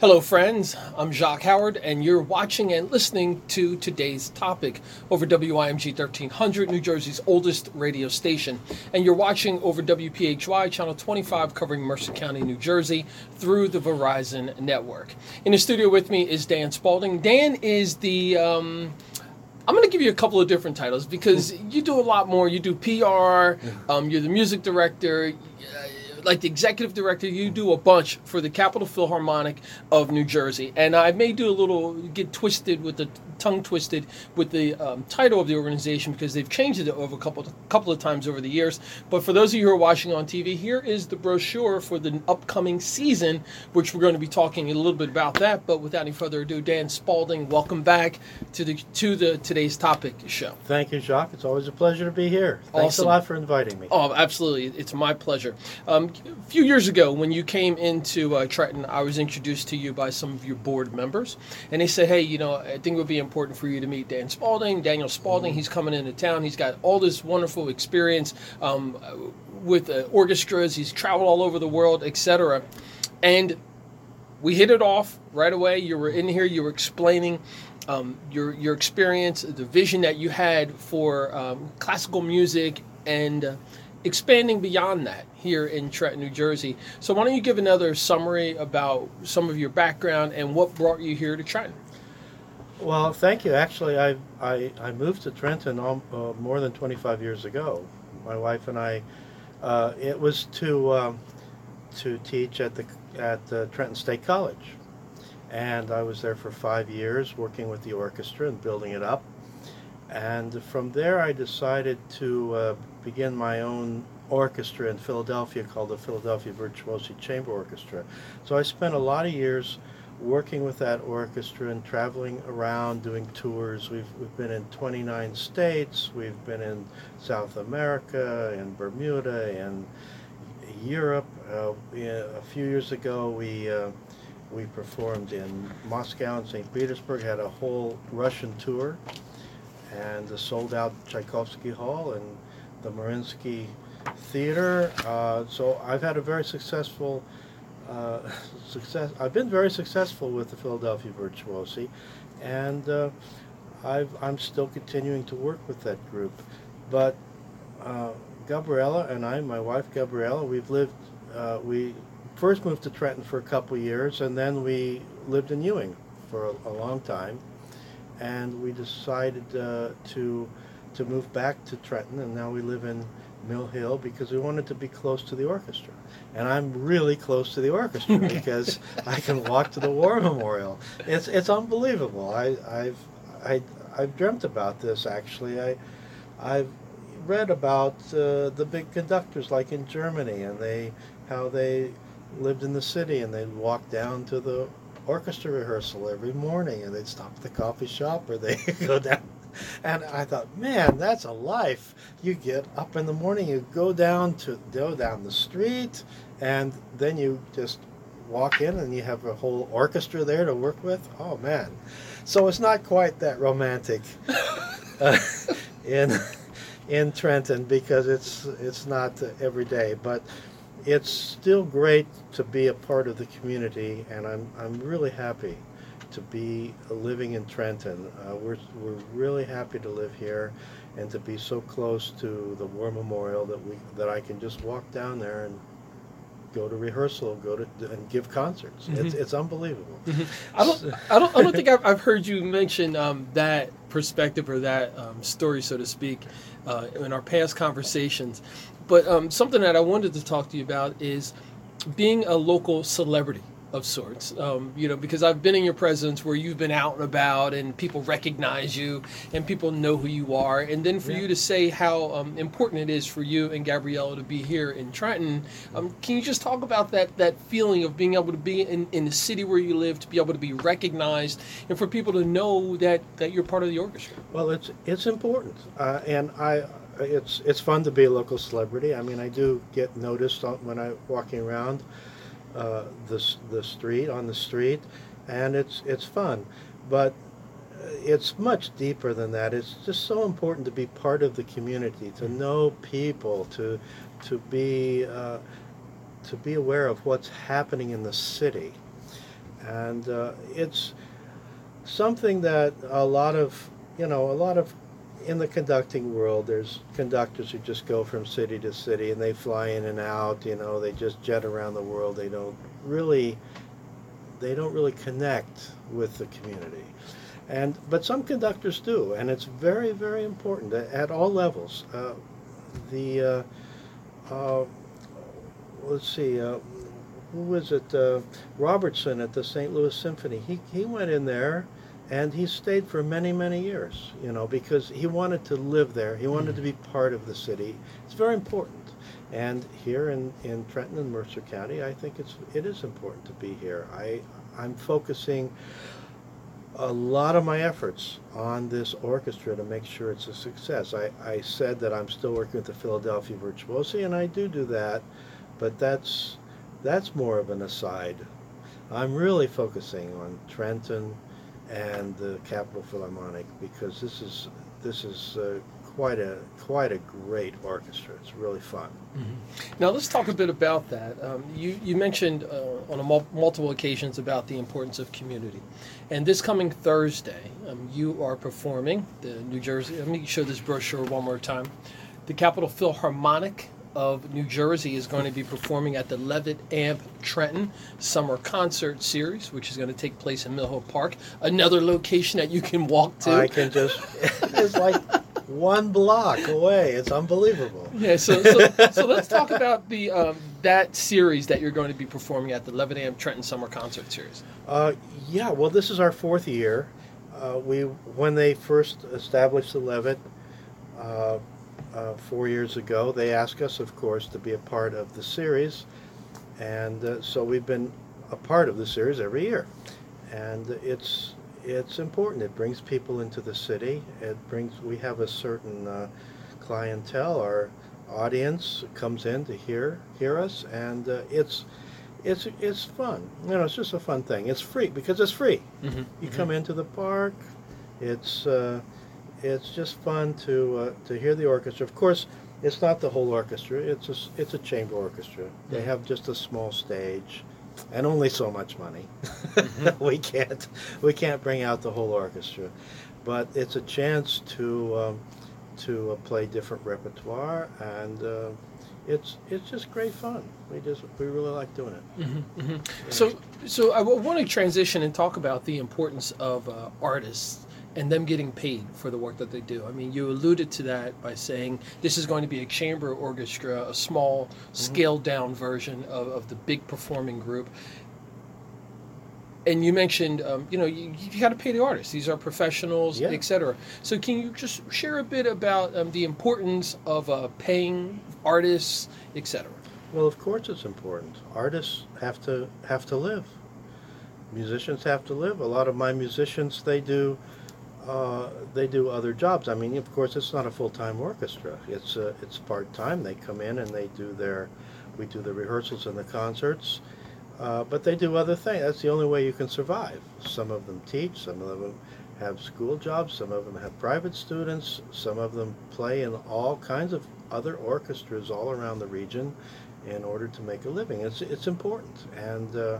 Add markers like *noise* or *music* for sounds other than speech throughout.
Hello, friends. I'm Jacques Howard, and you're watching and listening to today's topic over WIMG 1300, New Jersey's oldest radio station. And you're watching over WPHY, Channel 25, covering Mercer County, New Jersey, through the Verizon network. In the studio with me is Dan Spalding. Dan is the. Um, I'm going to give you a couple of different titles because you do a lot more. You do PR, um, you're the music director. Like the executive director, you do a bunch for the Capital Philharmonic of New Jersey, and I may do a little get twisted with the tongue twisted with the um, title of the organization because they've changed it over a couple couple of times over the years. But for those of you who are watching on TV, here is the brochure for the upcoming season, which we're going to be talking a little bit about that. But without any further ado, Dan Spalding, welcome back to the to the today's topic show. Thank you, Jacques. It's always a pleasure to be here. Thanks Awesome. a lot for inviting me. Oh, absolutely. It's my pleasure. Um, a few years ago, when you came into uh, Trenton, I was introduced to you by some of your board members. And they said, hey, you know, I think it would be important for you to meet Dan Spalding, Daniel Spalding. He's coming into town. He's got all this wonderful experience um, with uh, orchestras. He's traveled all over the world, etc. And we hit it off right away. You were in here. You were explaining um, your your experience, the vision that you had for um, classical music, and uh, expanding beyond that here in Trenton, New Jersey. So why don't you give another summary about some of your background and what brought you here to Trenton? Well, thank you. Actually, I I, I moved to Trenton um, uh, more than 25 years ago. My wife and I. Uh, it was to um, to teach at the at Trenton State College, and I was there for five years, working with the orchestra and building it up. And from there, I decided to uh, begin my own orchestra in Philadelphia called the Philadelphia Virtuosi Chamber Orchestra. So I spent a lot of years working with that orchestra and traveling around doing tours. We've, we've been in 29 states, we've been in South America, in Bermuda, in Europe. Uh, a few years ago, we uh, we performed in Moscow and St. Petersburg, had a whole Russian tour, and the sold out Tchaikovsky Hall and the Mariinsky Theater. Uh, so I've had a very successful uh, *laughs* success. I've been very successful with the Philadelphia Virtuosi, and uh, I've, I'm still continuing to work with that group. But uh, Gabriella and I, my wife Gabriella, we've lived. Uh, we first moved to Trenton for a couple years, and then we lived in Ewing for a, a long time, and we decided uh, to to move back to Trenton, and now we live in Mill Hill because we wanted to be close to the orchestra. And I'm really close to the orchestra *laughs* because I can walk to the War Memorial. It's it's unbelievable. I, I've I, I've dreamt about this actually. I I've read about uh, the big conductors like in Germany and they how they lived in the city and they'd walk down to the orchestra rehearsal every morning and they'd stop at the coffee shop or they *laughs* go down and I thought, man, that's a life. You get up in the morning, you go down to go down the street, and then you just walk in and you have a whole orchestra there to work with. Oh man, so it's not quite that romantic *laughs* uh, in in Trenton because it's it's not every day, but it's still great to be a part of the community, and I'm I'm really happy to be living in Trenton. Uh, we're, we're really happy to live here and to be so close to the War Memorial that we that I can just walk down there and go to rehearsal, go to and give concerts. It's, it's unbelievable. I don't, I don't, I don't think I've, I've heard you mention um, that perspective or that um, story, so to speak, uh, in our past conversations. But um, something that I wanted to talk to you about is being a local celebrity of sorts. Um, you know, because I've been in your presence where you've been out and about, and people recognize you, and people know who you are. And then for Yeah. you to say how um, important it is for you and Gabriella to be here in Trenton, um, can you just talk about that that feeling of being able to be in, in the city where you live, to be able to be recognized, and for people to know that that you're part of the orchestra? Well, it's it's important, uh, and I it's it's fun to be a local celebrity. I mean, I do get noticed on, when I'm walking around uh, the the street on the street, and it's it's fun, but uh, it's much deeper than that. It's just so important to be part of the community, to know people, to to be uh, to be aware of what's happening in the city. and uh, it's something that a lot of you know a lot of in the conducting world there's conductors who just go from city to city and they fly in and out you know they just jet around the world. They don't really they don't really connect with the community. And but some conductors do and it's very very important at, all levels. Uh, the uh, uh, let's see uh, who was it? Uh, robertson at the st louis symphony. He, he went in there and he stayed for many many years you know because he wanted to live there. He wanted to be mm. part of the city. It's very important. And here in, in trenton and mercer county i think it's it is important to be here. I i'm focusing a lot of my efforts on this orchestra to make sure it's a success. I, I said that I'm still working with the Philadelphia Virtuosi, and I do do that, but that's that's more of an aside. I'm really focusing on Trenton and the Capital Philharmonic because this is this is uh, quite a quite a great orchestra. It's really fun. Mm-hmm. Now let's talk a bit about that. Um, you you mentioned uh, on mul- multiple occasions about the importance of community, and this coming Thursday, um, you are performing the New Jersey. Let me show this brochure one more time. The Capital Philharmonic of New Jersey is going to be performing at the Levitt Amp Trenton Summer Concert Series, which is going to take place in Mill Hill Park, another location that you can walk to. I can just *laughs* it's like one block away. It's unbelievable. Yeah, so so, so let's talk about the um, that series that you're going to be performing at the Levitt Amp Trenton Summer Concert Series. Uh, yeah, well, this is our fourth year. Uh, we when they first established the Levitt uh, uh, four years ago, they asked us, of course, to be a part of the series, and uh, so we've been a part of the series every year, and it's it's important. It brings people into the city. It brings we have a certain uh, clientele. Our audience comes in to hear hear us, and uh, it's it's it's fun. You know, it's just a fun thing. It's free because it's free. Mm-hmm. You come into the park. It's uh, it's just fun to uh, to hear the orchestra. Of course, it's not the whole orchestra. It's a it's a chamber orchestra. They Mhm. have just a small stage, and only so much money. Mhm. *laughs* we can't we can't bring out the whole orchestra, but it's a chance to um, to uh, play different repertoire, and uh, it's it's just great fun. We just we really like doing it. Mm-hmm, mm-hmm. So, so I want to transition and talk about the importance of uh, artists and them getting paid for the work that they do. I mean, you alluded to that by saying this is going to be a chamber orchestra, a small, scaled down version of, of the big performing group. And you mentioned, um, you know, you, you got to pay the artists. These are professionals, Yeah. etc. So, can you just share a bit about um, the importance of uh, paying artists, etc.? Well, of course it's important. Artists have to have to live. Musicians have to live. A lot of my musicians they do uh, they do other jobs. I mean, of course, it's not a full time orchestra. It's uh, it's part time. They come in and they do their we do the rehearsals and the concerts. Uh, but they do other things. That's the only way you can survive. Some of them teach. Some of them have school jobs. Some of them have private students. Some of them play in all kinds of other orchestras all around the region in order to make a living. It's it's important, and uh,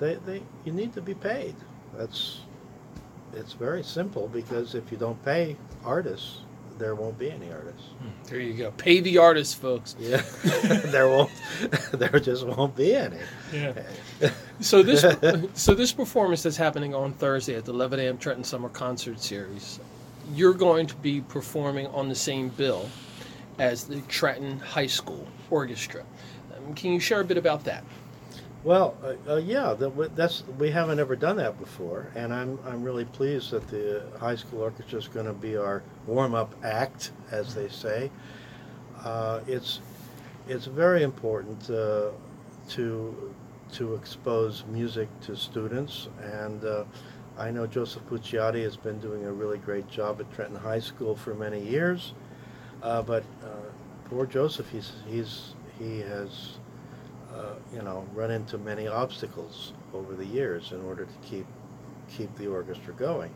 they they you need to be paid. That's it's very simple because if you don't pay artists, there won't be any artists. There you go. Pay the artists, folks. *laughs* Yeah, *laughs* there won't *laughs* there just won't be any. Yeah. So this so this performance that's happening on Thursday at the Levitt Amp Trenton Summer Concert Series, you're going to be performing on the same bill as the Trenton High School Orchestra. Um, can you share a bit about that? Well, uh, uh, yeah, that, that's we haven't ever done that before, and I'm I'm really pleased that the high school orchestra is going to be our warm up act, as they say. Uh, it's it's very important uh, to to expose music to students, and uh, I know Joseph Pucciati has been doing a really great job at Trenton High School for many years, uh, but poor Joseph, he's he's he has uh, you know, run into many obstacles over the years in order to keep keep the orchestra going.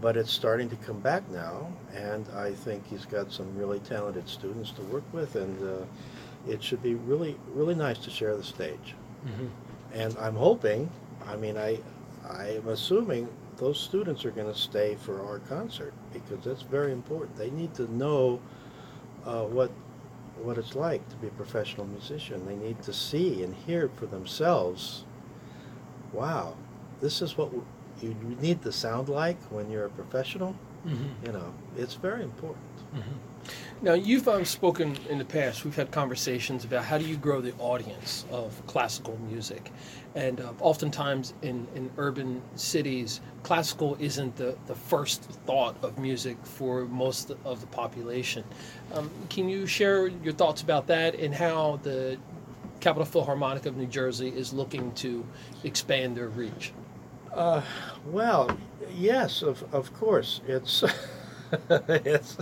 But it's starting to come back now, and I think he's got some really talented students to work with, and uh, it should be really really nice to share the stage. Mm-hmm. And I'm hoping, I mean, I I am assuming those students are going to stay for our concert because that's very important. They need to know uh, what what it's like to be a professional musician. They need to see and hear for themselves. Wow, this is what you need to sound like when you're a professional. Mm-hmm. You know, it's very important. Mm-hmm. Now, you've um, spoken in the past. We've had conversations about how do you grow the audience of classical music, and uh, oftentimes in, in urban cities, classical isn't the, the first thought of music for most of the population. Um, can you share your thoughts about that and how the Capital Philharmonic of New Jersey is looking to expand their reach? Uh, well, yes, of, of course. It's. *laughs* it's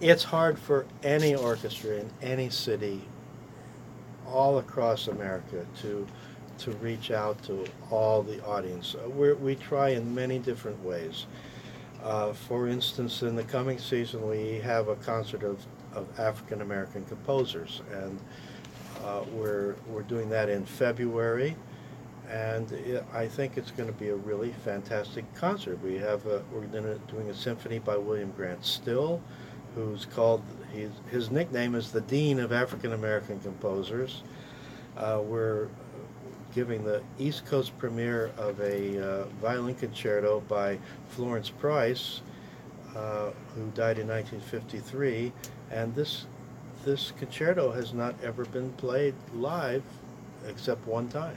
it's hard for any orchestra in any city all across America to to reach out to all the audience. Uh, we we try in many different ways. Uh, for instance, in the coming season, we have a concert of, of African American composers, and uh, we're we're doing that in February and it, I think it's going to be a really fantastic concert. We have a, we're doing a symphony by William Grant Still, who's called his his nickname is the Dean of African American Composers. Uh, we're giving the East Coast premiere of a uh, violin concerto by Florence Price, uh, who died in 1953, and this this concerto has not ever been played live except one time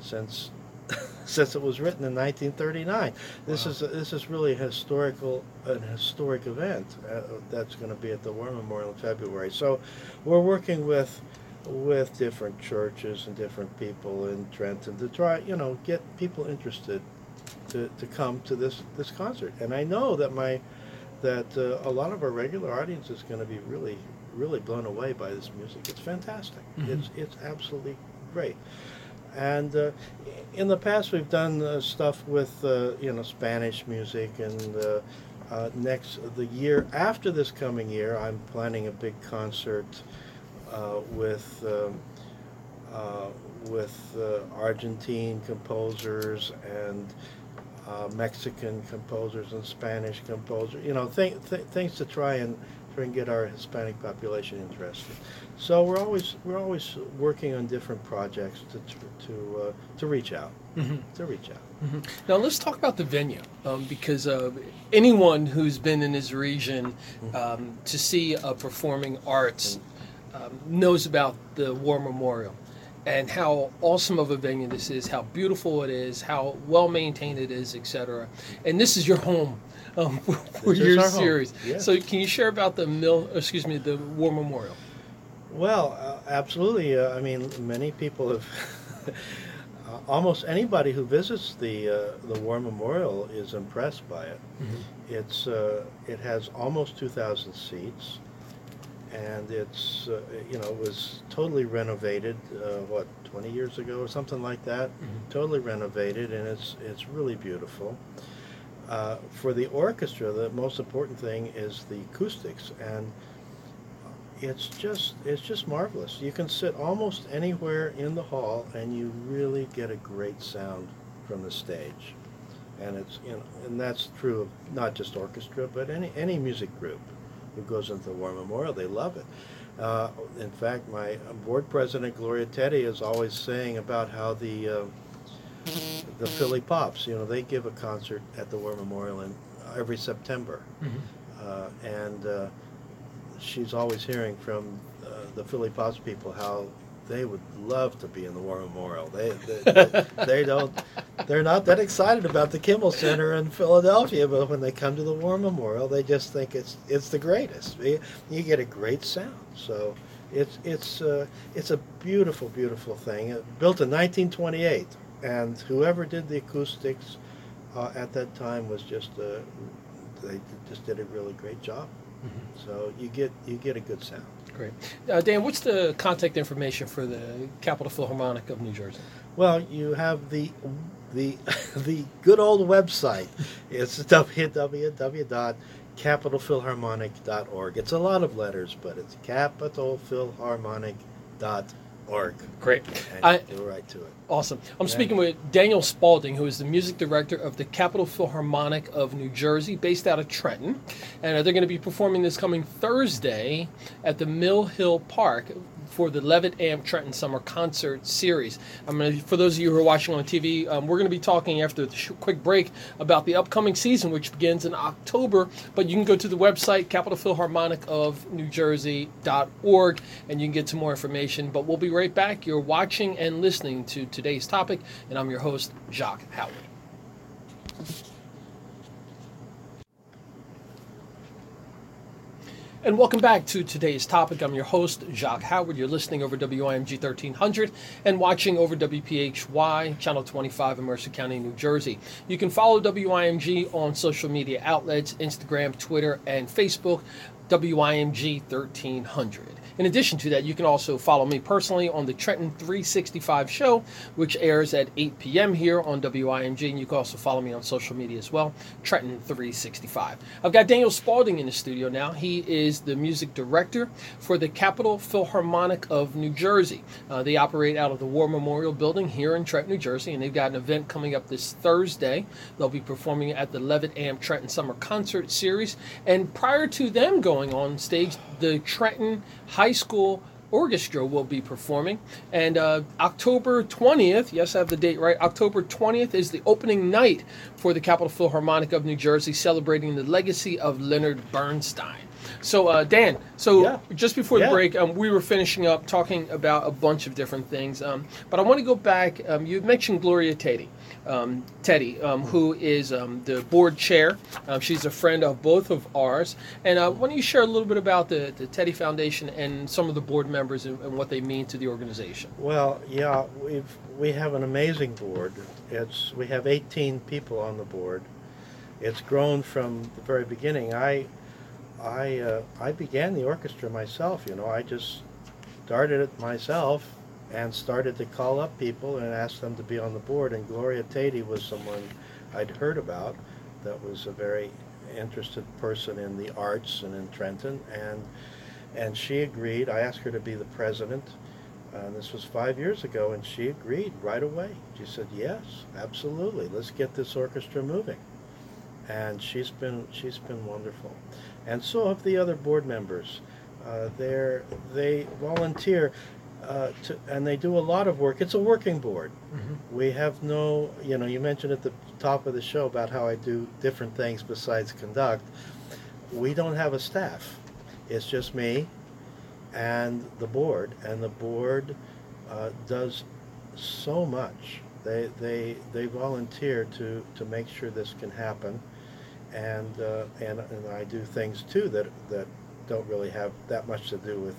since *laughs* since it was written in 1939. This wow. is this is really a historical an historic event uh, that's going to be at the War Memorial in February. So we're working with with different churches and different people in Trenton to try you know get people interested to, to come to this this concert. And I know that my that uh, a lot of our regular audience is going to be really really blown away by this music. It's fantastic. Mm-hmm. It's it's absolutely great. And uh, in the past, we've done uh, stuff with uh, you know Spanish music, and uh, uh, next the year after this coming year, I'm planning a big concert with um, with Argentine composers and Mexican composers and Spanish composers. You know, th- th- things to try and and get our Hispanic population interested. So we're always we're always working on different projects to to uh, to reach out mm-hmm. to reach out. Mm-hmm. Now let's talk about the venue um, because uh, anyone who's been in this region mm-hmm. um, to see a performing arts um, knows about the War Memorial and how awesome of a venue this is, how beautiful it is, how well maintained it is, etc. And this is your home *laughs* um, for your series. So, can you share about the mill? Excuse me, the War Memorial. Well, uh, absolutely. Uh, I mean, many people have. uh, *laughs* almost anybody who visits the uh, the War Memorial is impressed by it. Mm-hmm. It's uh, it has almost two thousand seats, and it's uh, you know it was totally renovated. what twenty years ago or something like that? Mm-hmm. Totally renovated, and it's it's really beautiful. Uh, for the orchestra, the most important thing is the acoustics, and it's just it's just marvelous. You can sit almost anywhere in the hall, and you really get a great sound from the stage, and it's you know, and that's true of not just orchestra, but any any music group who goes into the War Memorial, they love it. Uh, in fact, my board president Gloria Teddy is always saying about how the uh, the Philly Pops. You know, they give a concert at the War Memorial in uh, every September, mm-hmm. uh, and uh, she's always hearing from uh, the Philly Pops people how they would love to be in the War Memorial. They they, they, *laughs* they don't they're not that excited about the Kimmel Center in Philadelphia, but when they come to the War Memorial, they just think it's it's the greatest. You, you get a great sound. So it's it's uh, it's a beautiful beautiful thing. built in 1928 and whoever did the acoustics uh, at that time was just uh, they just did a really great job. Mm-hmm. So you get you get a good sound. Great, uh, Dan. What's the contact information for the Capital Philharmonic of New Jersey? Well, you have the the *laughs* the good old website. It's www.capitalphilharmonic.org. It's a lot of letters, but it's capitalphilharmonic.org org. Great. I, go right to it. Awesome. I'm Yeah. speaking with Daniel Spalding, who is the music director of the Capital Philharmonic of New Jersey, based out of Trenton. And uh, they're going to be performing this coming Thursday at the Mill Hill Park for the Levitt Amp Trenton Summer Concert Series. I'm to, for those of you who are watching on TV, um, we're going to be talking after the sh- quick break about the upcoming season, which begins in October. But you can go to the website, Capital Philharmonic of New Jersey.org, and you can get some more information. But we'll be right back. You're watching and listening to today's topic, and I'm your host, Jacques Howard. And welcome back to today's topic. I'm your host, Jacques Howard. You're listening over WIMG 1300 and watching over WPHY, Channel 25 in Mercer County, New Jersey. You can follow WIMG on social media outlets Instagram, Twitter, and Facebook, WIMG 1300. In addition to that, you can also follow me personally on the Trenton 365 show, which airs at 8 p.m. here on WIMG, and you can also follow me on social media as well, Trenton 365. I've got Daniel Spalding in the studio now. He is the music director for the Capital Philharmonic of New Jersey. Uh, they operate out of the War Memorial Building here in Trenton, New Jersey, and they've got an event coming up this Thursday. They'll be performing at the Levitt Amp Trenton Summer Concert Series, and prior to them going on stage, the Trenton High School Orchestra will be performing. And uh, October 20th, yes, I have the date right, October 20th is the opening night for the Capital Philharmonic of New Jersey, celebrating the legacy of Leonard Bernstein. So, uh, Dan, so Yeah. just before the Yeah. break, um, we were finishing up talking about a bunch of different things. Um, but I want to go back. Um, you mentioned Gloria Teddy, um, Teddy, um, who is um, the board chair. Um, she's a friend of both of ours. And uh, why don't you share a little bit about the, the Teddy Foundation and some of the board members and, and what they mean to the organization? Well, yeah, we've we have an amazing board. It's we have 18 people on the board. It's grown from the very beginning. I I uh, I began the orchestra myself. You know, I just started it myself and started to call up people and ask them to be on the board. And Gloria Tatey was someone I'd heard about that was a very interested person in the arts and in Trenton and and she agreed. I asked her to be the president. And this was five years ago, and she agreed right away. She said, "Yes, absolutely. Let's get this orchestra moving." And she's been she's been wonderful, and so have the other board members. Uh, they're volunteer, uh, to, and they do a lot of work. It's a working board. We have no, you know, you mentioned at the top of the show about how I do different things besides conduct. We don't have a staff. It's just me and the board, and the board uh, does so much. They they they volunteer to to make sure this can happen, and uh, and and I do things too that that don't really have that much to do with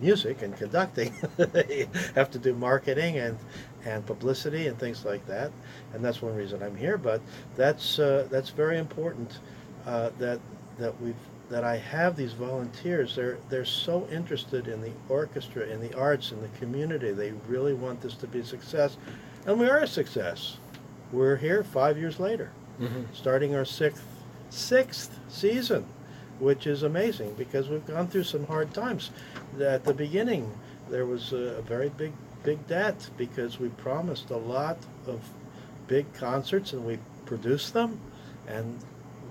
music and conducting. they *laughs* have to do marketing and and publicity and things like that, and that's one reason I'm here. But that's uh, that's very important uh, that that we've that I have these volunteers. They're they're so interested in the orchestra, in the arts, in the community. They really want this to be a success, and we are a success. We're here five years later, starting our sixth sixth season, which is amazing because we've gone through some hard times. At the beginning, there was a, very big big debt because we promised a lot of big concerts and we produced them, and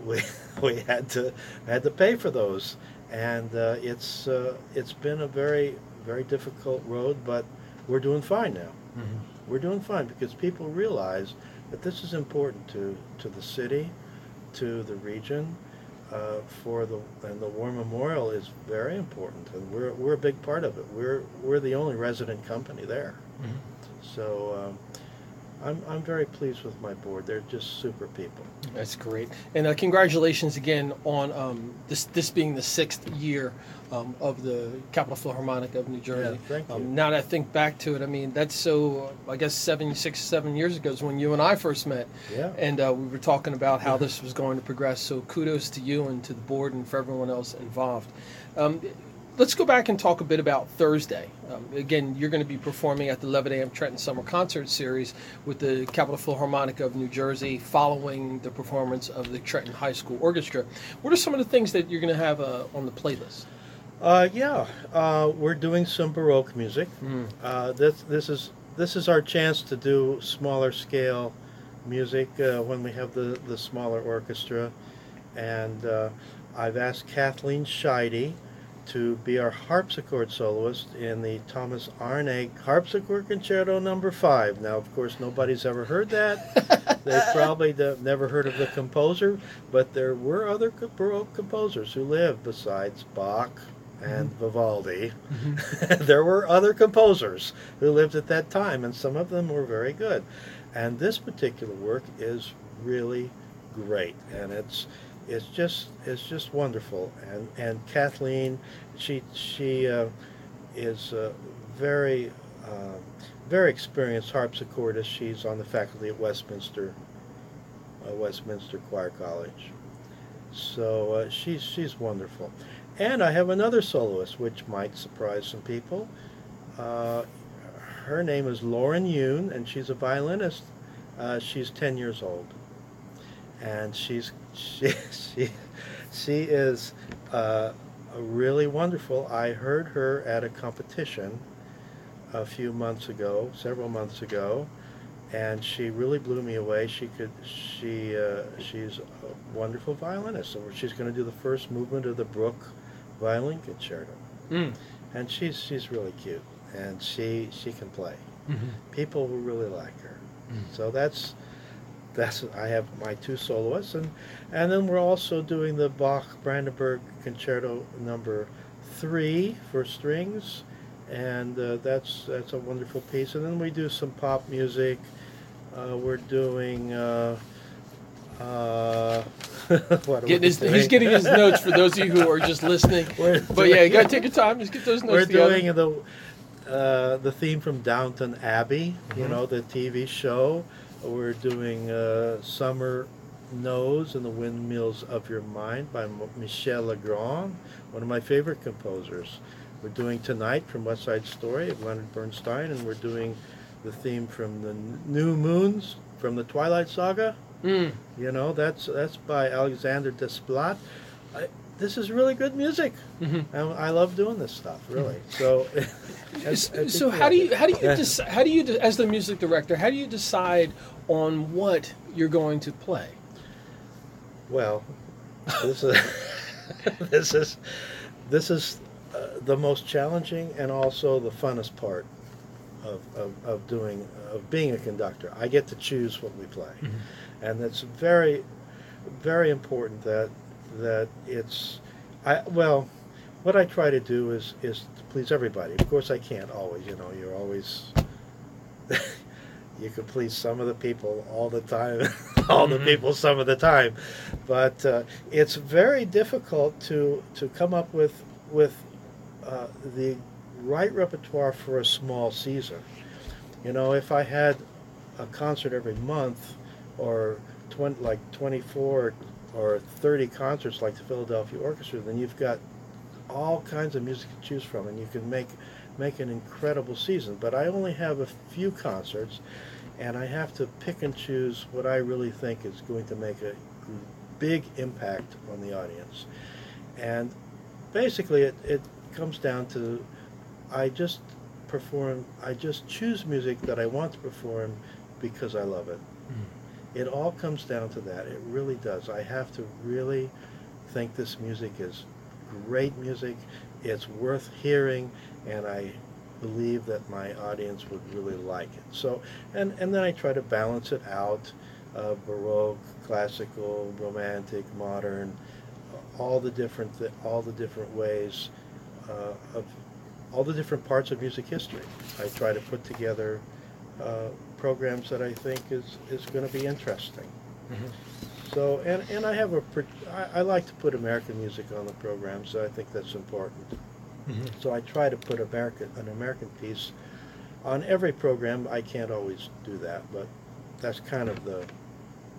we *laughs* we had to had to pay for those, and uh, it's uh, it's been a very very difficult road, but we're doing fine now. We're doing fine because people realize that this is important to to the city, to the region, uh, for the and the War Memorial is very important, and we're we're a big part of it. We're we're the only resident company there, so. Um, I'm, I'm very pleased with my board. They're just super people. That's great, and uh, congratulations again on um, this this being the sixth year um, of the Capital Philharmonic of New Jersey. Yeah, thank you. Um, now that I think back to it, I mean that's so I guess seven, six, seven years ago is when you and I first met, Yeah. and uh, we were talking about how this was going to progress. So kudos to you and to the board and for everyone else involved. Let's go back and talk a bit about Thursday. Um, again, you're going to be performing at the Levitt Amp Trenton Summer Concert Series with the Capital Philharmonic of New Jersey following the performance of the Trenton High School Orchestra. What are some of the things that you're going to have uh, on the playlist? Uh, yeah, uh, we're doing some Baroque music. Mm. Uh, this this is this is our chance to do smaller scale music uh, when we have the the smaller orchestra, and uh, I've asked Kathleen Scheide to be our harpsichord soloist in the Thomas Arne Harpsichord Concerto Number Five. Now, of course, nobody's ever heard that. *laughs* They've probably never heard of the composer, but there were other Baroque composers who lived besides Bach and mm-hmm. Vivaldi. Mm-hmm. *laughs* there were other composers who lived at that time, and some of them were very good. And this particular work is really great, and it's it's just it's just wonderful. And and Kathleen, she she uh, is uh, very uh, very experienced harpsichordist. She's on the faculty at Westminster uh, Westminster Choir College. So uh, she's she's wonderful. And I have another soloist, which might surprise some people. Her name is Lauren Yoon, and she's a violinist. She's 10 years old, and she's she she she is uh, really wonderful. I heard her at a competition a few months ago, several months ago, and she really blew me away. She could she uh, she's a wonderful violinist. So she's going to do the first movement of the Bruch violin concerto, Mm. and she's she's really cute, and she she can play. Mhm. People will really like her. Mm. So that's that's I have my two soloists, and and then we're also doing the Bach Brandenburg Concerto Number Three for strings, and uh, that's that's a wonderful piece. And then we do some pop music. Uh, we're doing. Uh, uh, *laughs* what Getting his, he's getting his notes for those of you who are just listening. *laughs* But yeah, you gotta take your time. Just get those notes We're together. doing the uh, the theme from Downton Abbey, you Mhm. know, the TV show. We're doing uh, Summer Knows and the Windmills of Your Mind by Michel Legrand, one of my favorite composers. We're doing Tonight from West Side Story of Leonard Bernstein, and we're doing the theme from the New Moons from the Twilight Saga. Mm. You know, that's that's by Alexandre Desplat. I, this is really good music. Mhm. And I love doing this stuff, really. So, I- *laughs* I think So how do you how do you how do you de- as the music director how do you decide on what you're going to play? Well, this is *laughs* this is this is uh, the most challenging and also the funnest part of, of, of doing of being a conductor. I get to choose what we play, and it's very very important that that it's I well what I try to do is is to please everybody. Of course, I can't always. You know, you're always *laughs* you can please some of the people all the time, *laughs* all the Mhm. people some of the time, but uh, it's very difficult to to come up with with uh, the right repertoire for a small season. You know, if I had a concert every month, or 20, like 24 or 30 concerts like the Philadelphia Orchestra, then you've got all kinds of music to choose from, and you can make make an incredible season. But I only have a few concerts, and I have to pick and choose what I really think is going to make a big impact on the audience. And basically, it, it comes down to I just perform, I just choose music that I want to perform because I love it. Hmm. It all comes down to that. It really does. I have to really think this music is great music. It's worth hearing, and I believe that my audience would really like it. So, and and then I try to balance it out: uh, baroque, classical, romantic, modern, all the different th- all the different ways uh, of all the different parts of music history. I try to put together uh, programs that I think is is going to be interesting. Mm-hmm. So, and, and I have a, I, I like to put American music on the program, so I think that's important. Mm-hmm. So I try to put American, an American piece on every program. I can't always do that, but that's kind of the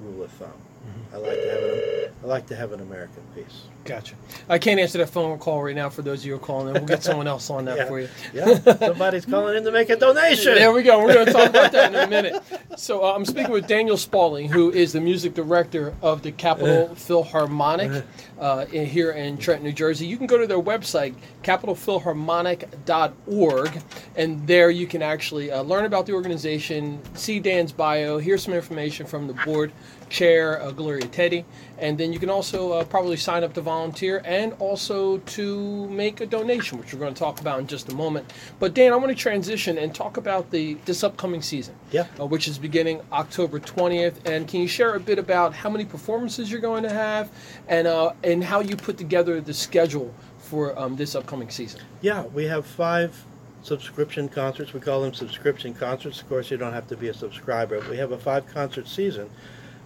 rule of thumb. Mm-hmm. I like to have an, I like to have an American piece. Gotcha. I can't answer that phone call right now for those of you who are calling in. We'll get someone else on that Yeah. for you. Yeah, somebody's calling in to make a donation. There we go. We're going to talk about that in a minute. So uh, I'm speaking with Daniel Spalding, who is the music director of the Capital Philharmonic. Uh, in, here in Trenton, New Jersey, you can go to their website, capitalphilharmonic.org, and there you can actually uh, learn about the organization, see Dan's bio, hear some information from the board chair, uh, Gloria Teddy, and then you can also uh, probably sign up to volunteer and also to make a donation, which we're going to talk about in just a moment. But Dan, I want to transition and talk about the this upcoming season, Yeah. uh, which is beginning October 20th. And can you share a bit about how many performances you're going to have, and uh, and how you put together the schedule for um, this upcoming season? Yeah, we have five subscription concerts. We call them subscription concerts. Of course, you don't have to be a subscriber. We have a five concert season.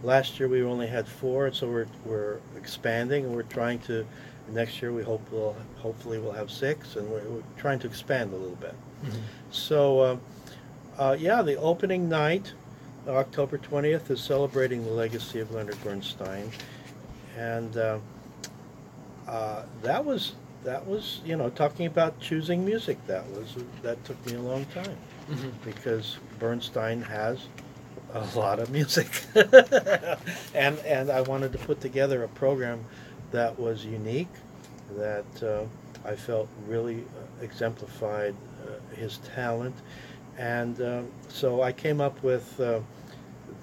Last year we only had four, and so we're we're expanding, and we're trying to. Next year we hope we'll hopefully we'll have six, and we're, we're trying to expand a little bit. So, uh, uh, yeah, the opening night, October twentieth, is celebrating the legacy of Leonard Bernstein, and uh, uh, that was that was you know talking about choosing music. That was that took me a long time Mhm. because Bernstein has a *laughs* lot of music, *laughs* and and I wanted to put together a program that was unique, that uh, I felt really uh, exemplified uh, his talent, and um, so I came up with uh,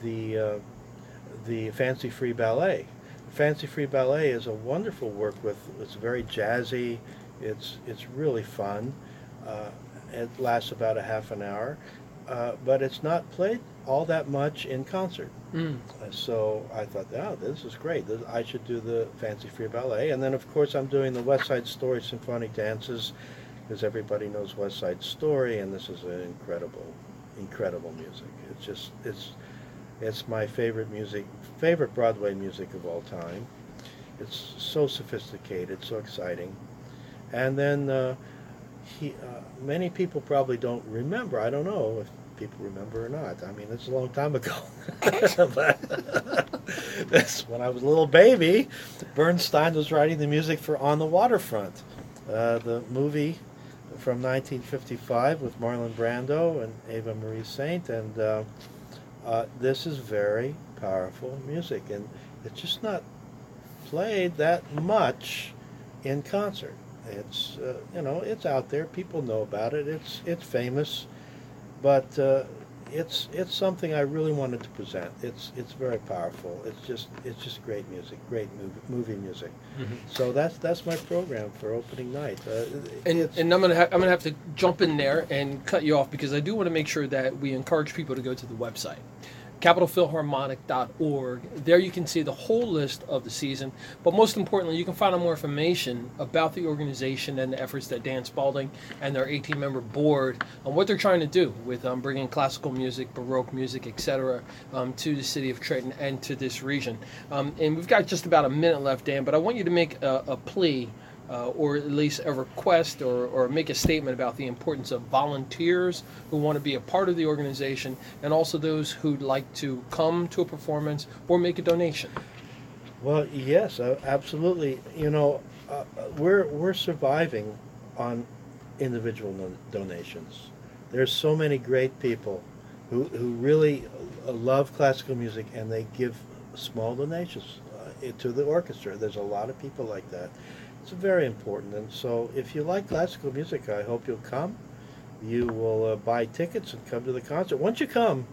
the uh, the Fancy Free Ballet. Fancy Free Ballet is a wonderful work with. It's very jazzy. It's it's really fun. Uh, it lasts about a half an hour, uh, but it's not played all that much in concert. Mm. Uh, So I thought, oh, this is great. This, I should do the Fancy Free Ballet. And then, of course, I'm doing the West Side Story Symphonic Dances because everybody knows West Side Story, and this is an incredible, incredible music. It's just, it's, it's my favorite music, favorite Broadway music of all time. It's so sophisticated, so exciting. And then uh, he, uh, many people probably don't remember. I don't know if people remember or not. I mean, it's a long time ago. *laughs* that's when I was a little baby. Bernstein was writing the music for On the Waterfront, uh, the movie from 1955 with Marlon Brando and Ava Marie Saint, and uh, this is very powerful music, and it's just not played that much in concert. It's uh, you know it's out there. People know about it. It's it's famous, but uh, it's it's something I really wanted to present. It's it's very powerful. It's just it's just great music, great movie, movie music. Mhm. So that's that's my program for opening night. Uh, And, and I'm gonna ha- I'm gonna have to jump in there and cut you off because I do want to make sure that we encourage people to go to the website, capitalphilharmonic.org. There you can see the whole list of the season, but most importantly, you can find out more information about the organization and the efforts that Dan Spalding and their 18-member board on what they're trying to do with um, bringing classical music, baroque music, etc., um, to the city of Trenton and to this region. Um, and we've got just about a minute left, Dan, but I want you to make a, a plea uh, or at least a request or, or make a statement about the importance of volunteers who want to be a part of the organization and also those who'd like to come to a performance or make a donation. Well, yes, absolutely. You know, uh, we're we're surviving on individual no- donations. There's so many great people who who really love classical music and they give small donations uh, to the orchestra. There's a lot of people like that. It's very important. And so, if you like classical music, I hope you'll come. You will uh, buy tickets and come to the concert. Once you come,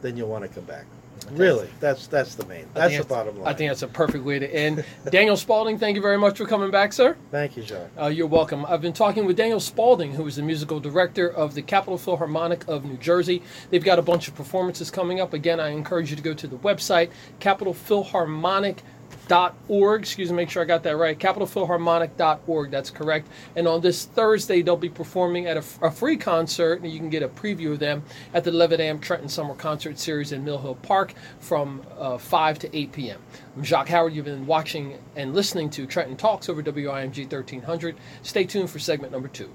then you'll want to come back. Really, that's that's the main. That's the bottom line. I think that's a perfect way to end. Daniel Spalding, thank you very much for coming back, sir. Thank you, Jacques. Uh, you're welcome. I've been talking with Daniel Spalding, who is the musical director of the Capital Philharmonic of New Jersey. They've got a bunch of performances coming up. Again, I encourage you to go to the website, capitalphilharmonic.org. Excuse me, make sure I got that right. capital Capitalphilharmonic.org, that's correct. And on this Thursday, they'll be performing at a, a free concert, and you can get a preview of them at the Levitt Trenton Summer Concert Series in Mill Hill Park from uh, 5 to 8 p.m. I'm Jacques Howard. You've been watching and listening to Trenton Talks over WIMG 1300. Stay tuned for segment number two.